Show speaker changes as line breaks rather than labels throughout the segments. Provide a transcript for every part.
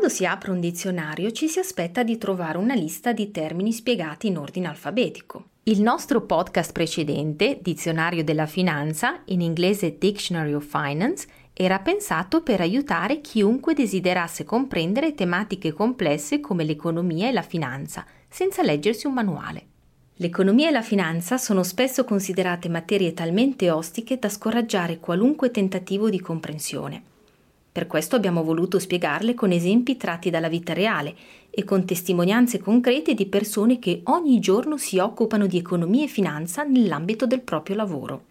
Quando si apre un dizionario ci si aspetta di trovare una lista di termini spiegati in ordine alfabetico. Il nostro podcast precedente, Dizionario della Finanza, in inglese Dictionary of Finance, era pensato per aiutare chiunque desiderasse comprendere tematiche complesse come l'economia e la finanza – senza leggersi un manuale. L'economia e la finanza sono spesso considerate materie talmente ostiche da scoraggiare qualunque tentativo di comprensione. Per questo abbiamo voluto spiegarle con esempi tratti dalla vita reale e con testimonianze concrete di persone che ogni giorno si occupano di economia e finanza nell'ambito del proprio lavoro.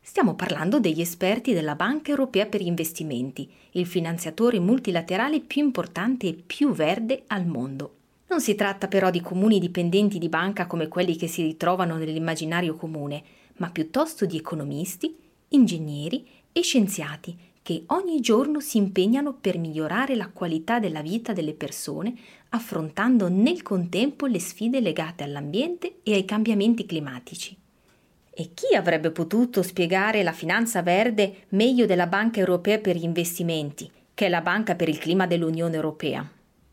Stiamo parlando degli esperti della Banca Europea per gli Investimenti, il finanziatore multilaterale più importante e più verde al mondo. Non si tratta però di comuni dipendenti di banca come quelli che si ritrovano nell'immaginario comune, ma piuttosto di economisti, ingegneri e scienziati che ogni giorno si impegnano per migliorare la qualità della vita delle persone, affrontando nel contempo le sfide legate all'ambiente e ai cambiamenti climatici. E chi avrebbe potuto spiegare la finanza verde meglio della Banca Europea per gli Investimenti, che è la banca per il clima dell'Unione Europea?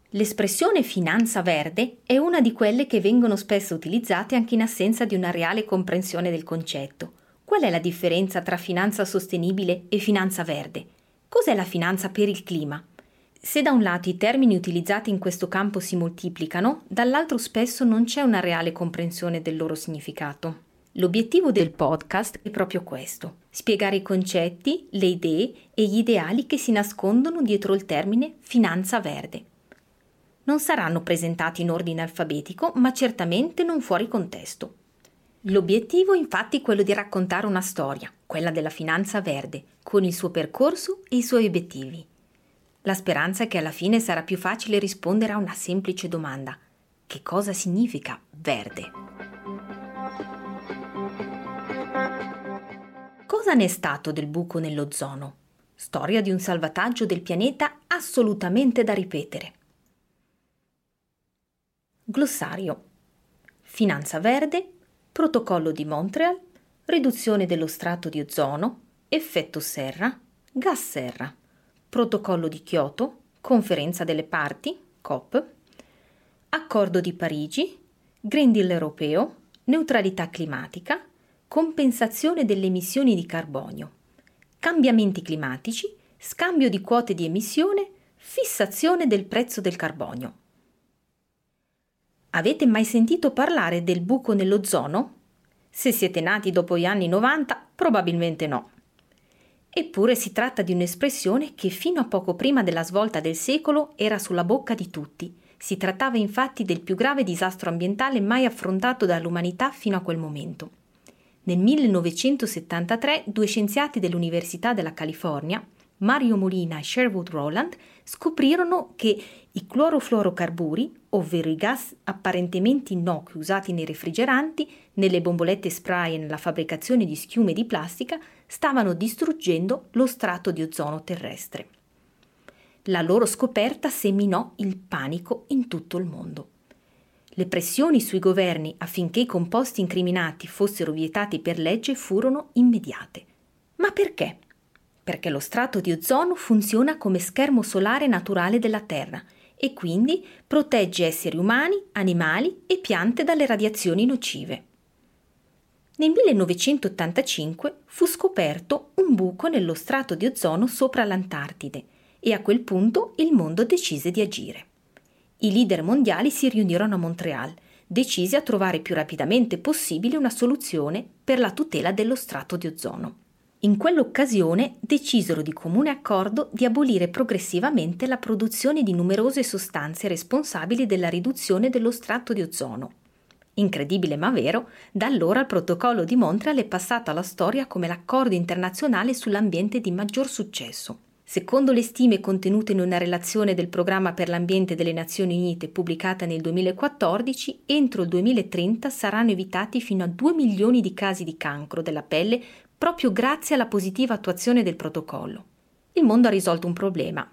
L'espressione finanza verde è una di quelle che vengono spesso utilizzate anche in assenza di una reale comprensione del concetto. Qual è la differenza tra finanza sostenibile e finanza verde? Cos'è la finanza per il clima? Se da un lato i termini utilizzati in questo campo si moltiplicano, dall'altro spesso non c'è una reale comprensione del loro significato. L'obiettivo del podcast è proprio questo, spiegare i concetti, le idee e gli ideali che si nascondono dietro il termine finanza verde non saranno presentati in ordine alfabetico, ma certamente non fuori contesto. L'obiettivo infatti è quello di raccontare una storia, quella della finanza verde, con il suo percorso e i suoi obiettivi. La speranza è che alla fine sarà più facile rispondere a una semplice domanda. Che cosa significa verde? Cosa ne è stato del buco nell'ozono? Storia di un salvataggio del pianeta assolutamente da ripetere. Glossario. Finanza verde, protocollo di Montreal, riduzione dello strato di ozono, effetto serra, gas serra, protocollo di Kyoto, conferenza delle parti, COP, accordo di Parigi, Green Deal europeo, neutralità climatica, compensazione delle emissioni di carbonio, cambiamenti climatici, scambio di quote di emissione, fissazione del prezzo del carbonio. Avete mai sentito parlare del buco nell'ozono? Se siete nati dopo gli anni 90, probabilmente no. Eppure si tratta di un'espressione che fino a poco prima della svolta del secolo era sulla bocca di tutti. Si trattava infatti del più grave disastro ambientale mai affrontato dall'umanità fino a quel momento. Nel 1973 due scienziati dell'Università della California, Mario Molina e Sherwood Rowland, scoprirono che i clorofluorocarburi, ovvero i gas apparentemente innocui usati nei refrigeranti, nelle bombolette spray e nella fabbricazione di schiume di plastica, stavano distruggendo lo strato di ozono terrestre. La loro scoperta seminò il panico in tutto il mondo. Le pressioni sui governi affinché i composti incriminati fossero vietati per legge furono immediate. Ma perché? Perché lo strato di ozono funziona come schermo solare naturale della Terra – e quindi protegge esseri umani, animali e piante dalle radiazioni nocive. Nel 1985 fu scoperto un buco nello strato di ozono sopra l'Antartide e a quel punto il mondo decise di agire. I leader mondiali si riunirono a Montreal, decise a trovare più rapidamente possibile una soluzione per la tutela dello strato di ozono. In quell'occasione decisero di comune accordo di abolire progressivamente la produzione di numerose sostanze responsabili della riduzione dello strato di ozono. Incredibile ma vero, da allora il protocollo di Montreal è passato alla storia come l'accordo internazionale sull'ambiente di maggior successo. Secondo le stime contenute in una relazione del Programma per l'ambiente delle Nazioni Unite pubblicata nel 2014, entro il 2030 saranno evitati fino a 2 milioni di casi di cancro della pelle proprio grazie alla positiva attuazione del protocollo. Il mondo ha risolto un problema.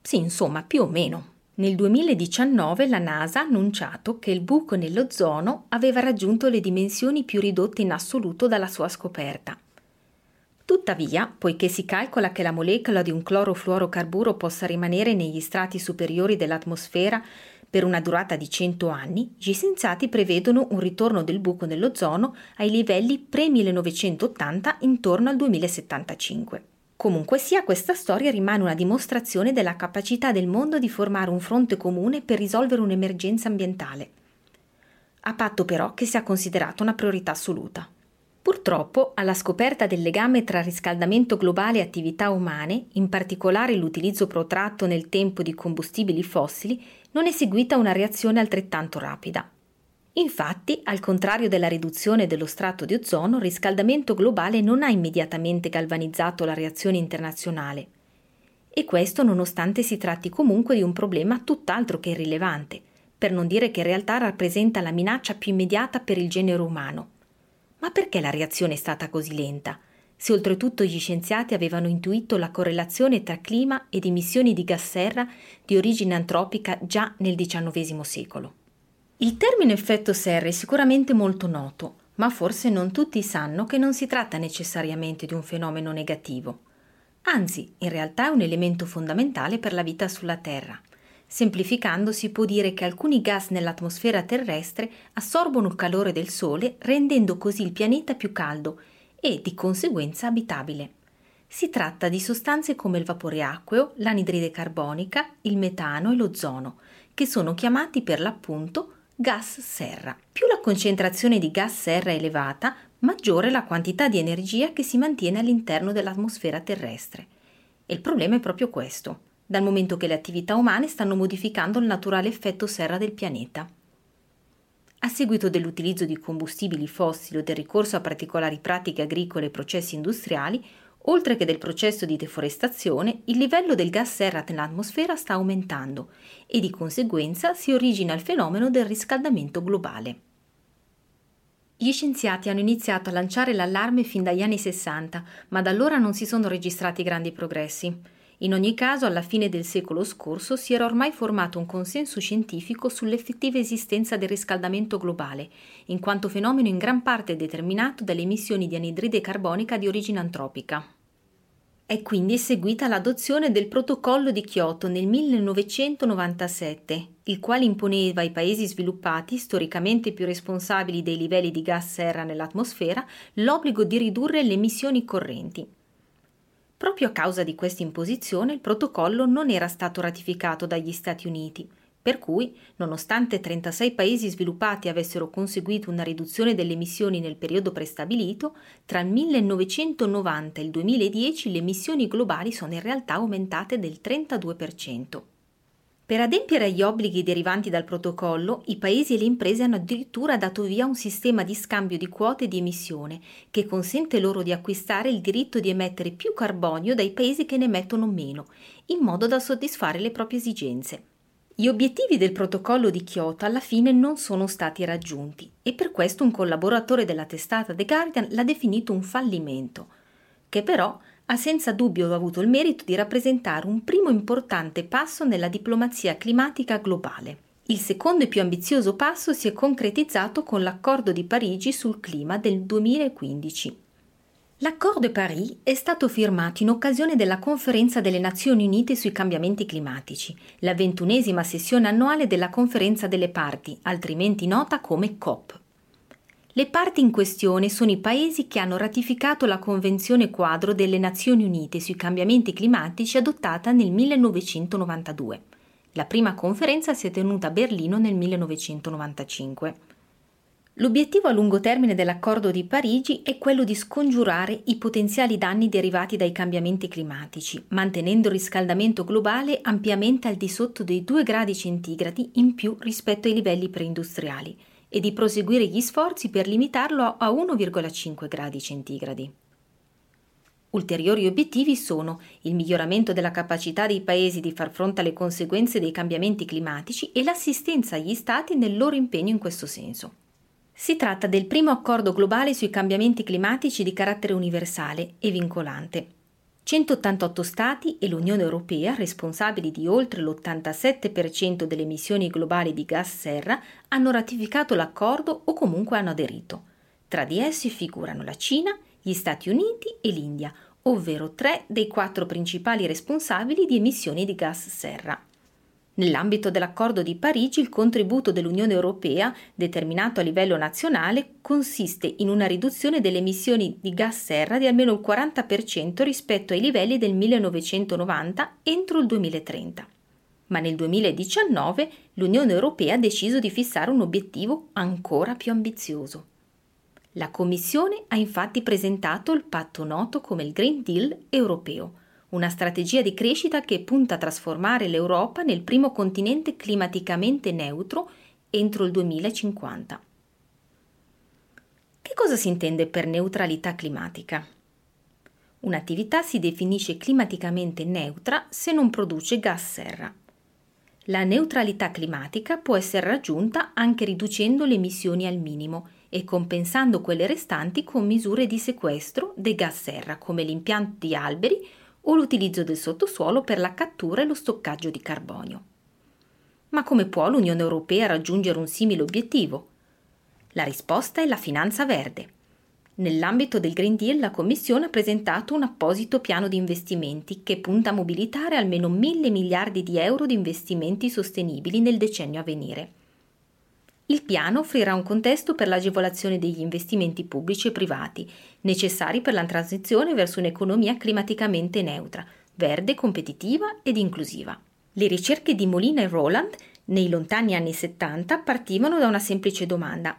Sì, insomma, più o meno. Nel 2019 la NASA ha annunciato che il buco nell'ozono aveva raggiunto le dimensioni più ridotte in assoluto dalla sua scoperta Tuttavia, poiché si calcola che la molecola di un clorofluorocarburo possa rimanere negli strati superiori dell'atmosfera per una durata di 100 anni, gli scienziati prevedono un ritorno del buco nell'ozono ai livelli pre-1980 intorno al 2075. Comunque sia, questa storia rimane una dimostrazione della capacità del mondo di formare un fronte comune per risolvere un'emergenza ambientale. A patto però che sia considerata una priorità assoluta. Purtroppo, alla scoperta del legame tra riscaldamento globale e attività umane, in particolare l'utilizzo protratto nel tempo di combustibili fossili, non è seguita una reazione altrettanto rapida. Infatti, al contrario della riduzione dello strato di ozono, il riscaldamento globale non ha immediatamente galvanizzato la reazione internazionale. E questo nonostante si tratti comunque di un problema tutt'altro che irrilevante, per non dire che in realtà rappresenta la minaccia più immediata per il genere umano. Ma perché la reazione è stata così lenta? Se oltretutto gli scienziati avevano intuito la correlazione tra clima ed emissioni di gas serra di origine antropica già nel XIX secolo. Il termine effetto serra è sicuramente molto noto, ma forse non tutti sanno che non si tratta necessariamente di un fenomeno negativo. Anzi, in realtà è un elemento fondamentale per la vita sulla Terra – Semplificando si può dire che alcuni gas nell'atmosfera terrestre assorbono il calore del Sole rendendo così il pianeta più caldo e di conseguenza abitabile. Si tratta di sostanze come il vapore acqueo, l'anidride carbonica, il metano e l'ozono, che sono chiamati per l'appunto gas serra. Più la concentrazione di gas serra è elevata, maggiore la quantità di energia che si mantiene all'interno dell'atmosfera terrestre. E il problema è proprio questo dal momento che le attività umane stanno modificando il naturale effetto serra del pianeta. A seguito dell'utilizzo di combustibili fossili o del ricorso a particolari pratiche agricole e processi industriali, oltre che del processo di deforestazione, il livello del gas serra nell'atmosfera sta aumentando e di conseguenza si origina il fenomeno del riscaldamento globale. Gli scienziati hanno iniziato a lanciare l'allarme fin dagli anni 60, ma da allora non si sono registrati grandi progressi. In ogni caso, alla fine del secolo scorso si era ormai formato un consenso scientifico sull'effettiva esistenza del riscaldamento globale, in quanto fenomeno in gran parte determinato dalle emissioni di anidride carbonica di origine antropica. È quindi seguita l'adozione del protocollo di Kyoto nel 1997, il quale imponeva ai paesi sviluppati, storicamente più responsabili dei livelli di gas serra nell'atmosfera, l'obbligo di ridurre le emissioni correnti. Proprio a causa di questa imposizione il protocollo non era stato ratificato dagli Stati Uniti, per cui, nonostante 36 paesi sviluppati avessero conseguito una riduzione delle emissioni nel periodo prestabilito, tra il 1990 e il 2010 le emissioni globali sono in realtà aumentate del 32%. Per adempiere agli obblighi derivanti dal protocollo, i paesi e le imprese hanno addirittura dato via un sistema di scambio di quote di emissione che consente loro di acquistare il diritto di emettere più carbonio dai paesi che ne emettono meno, in modo da soddisfare le proprie esigenze. Gli obiettivi del protocollo di Kyoto alla fine non sono stati raggiunti e per questo un collaboratore della testata The Guardian l'ha definito un fallimento, che però ha senza dubbio avuto il merito di rappresentare un primo importante passo nella diplomazia climatica globale. Il secondo e più ambizioso passo si è concretizzato con l'accordo di Parigi sul clima del 2015. L'accordo de Paris è stato firmato in occasione della conferenza delle Nazioni Unite sui cambiamenti climatici, la ventunesima sessione annuale della conferenza delle parti, altrimenti nota come COP. Le parti in questione sono i paesi che hanno ratificato la Convenzione quadro delle Nazioni Unite sui cambiamenti climatici adottata nel 1992. La prima conferenza si è tenuta a Berlino nel 1995. L'obiettivo a lungo termine dell'accordo di Parigi è quello di scongiurare i potenziali danni derivati dai cambiamenti climatici, mantenendo il riscaldamento globale ampiamente al di sotto dei 2 gradi centigradi in più rispetto ai livelli preindustriali e di proseguire gli sforzi per limitarlo a 1,5 gradi centigradi. Ulteriori obiettivi sono il miglioramento della capacità dei paesi di far fronte alle conseguenze dei cambiamenti climatici e l'assistenza agli Stati nel loro impegno in questo senso. Si tratta del primo accordo globale sui cambiamenti climatici di carattere universale e vincolante. 188 Stati e l'Unione Europea, responsabili di oltre l'87% delle emissioni globali di gas serra, hanno ratificato l'accordo o comunque hanno aderito. Tra di essi figurano la Cina, gli Stati Uniti e l'India, ovvero tre dei quattro principali responsabili di emissioni di gas serra. Nell'ambito dell'accordo di Parigi il contributo dell'Unione Europea, determinato a livello nazionale, consiste in una riduzione delle emissioni di gas serra di almeno il 40% rispetto ai livelli del 1990 entro il 2030. Ma nel 2019 l'Unione Europea ha deciso di fissare un obiettivo ancora più ambizioso. La Commissione ha infatti presentato il patto noto come il Green Deal europeo, una strategia di crescita che punta a trasformare l'Europa nel primo continente climaticamente neutro entro il 2050. Che cosa si intende per neutralità climatica? Un'attività si definisce climaticamente neutra se non produce gas serra. La neutralità climatica può essere raggiunta anche riducendo le emissioni al minimo e compensando quelle restanti con misure di sequestro dei gas serra come l'impianto di alberi o l'utilizzo del sottosuolo per la cattura e lo stoccaggio di carbonio. Ma come può l'Unione Europea raggiungere un simile obiettivo? La risposta è la finanza verde. Nell'ambito del Green Deal la Commissione ha presentato un apposito piano di investimenti che punta a mobilitare almeno mille miliardi di euro di investimenti sostenibili nel decennio a venire. Il piano offrirà un contesto per l'agevolazione degli investimenti pubblici e privati, necessari per la transizione verso un'economia climaticamente neutra, verde, competitiva ed inclusiva. Le ricerche di Molina e Roland, nei lontani anni 70, partivano da una semplice domanda.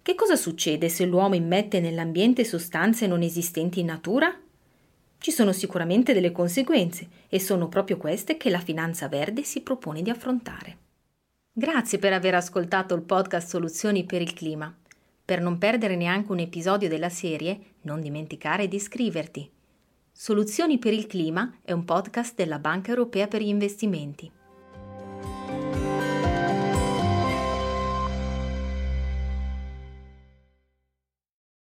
Che cosa succede se l'uomo immette nell'ambiente sostanze non esistenti in natura? Ci sono sicuramente delle conseguenze e sono proprio queste che la finanza verde si propone di affrontare. Grazie per aver ascoltato il podcast Soluzioni per il Clima. Per non perdere neanche un episodio della serie, non dimenticare di iscriverti. Soluzioni per il Clima è un podcast della Banca Europea per gli Investimenti.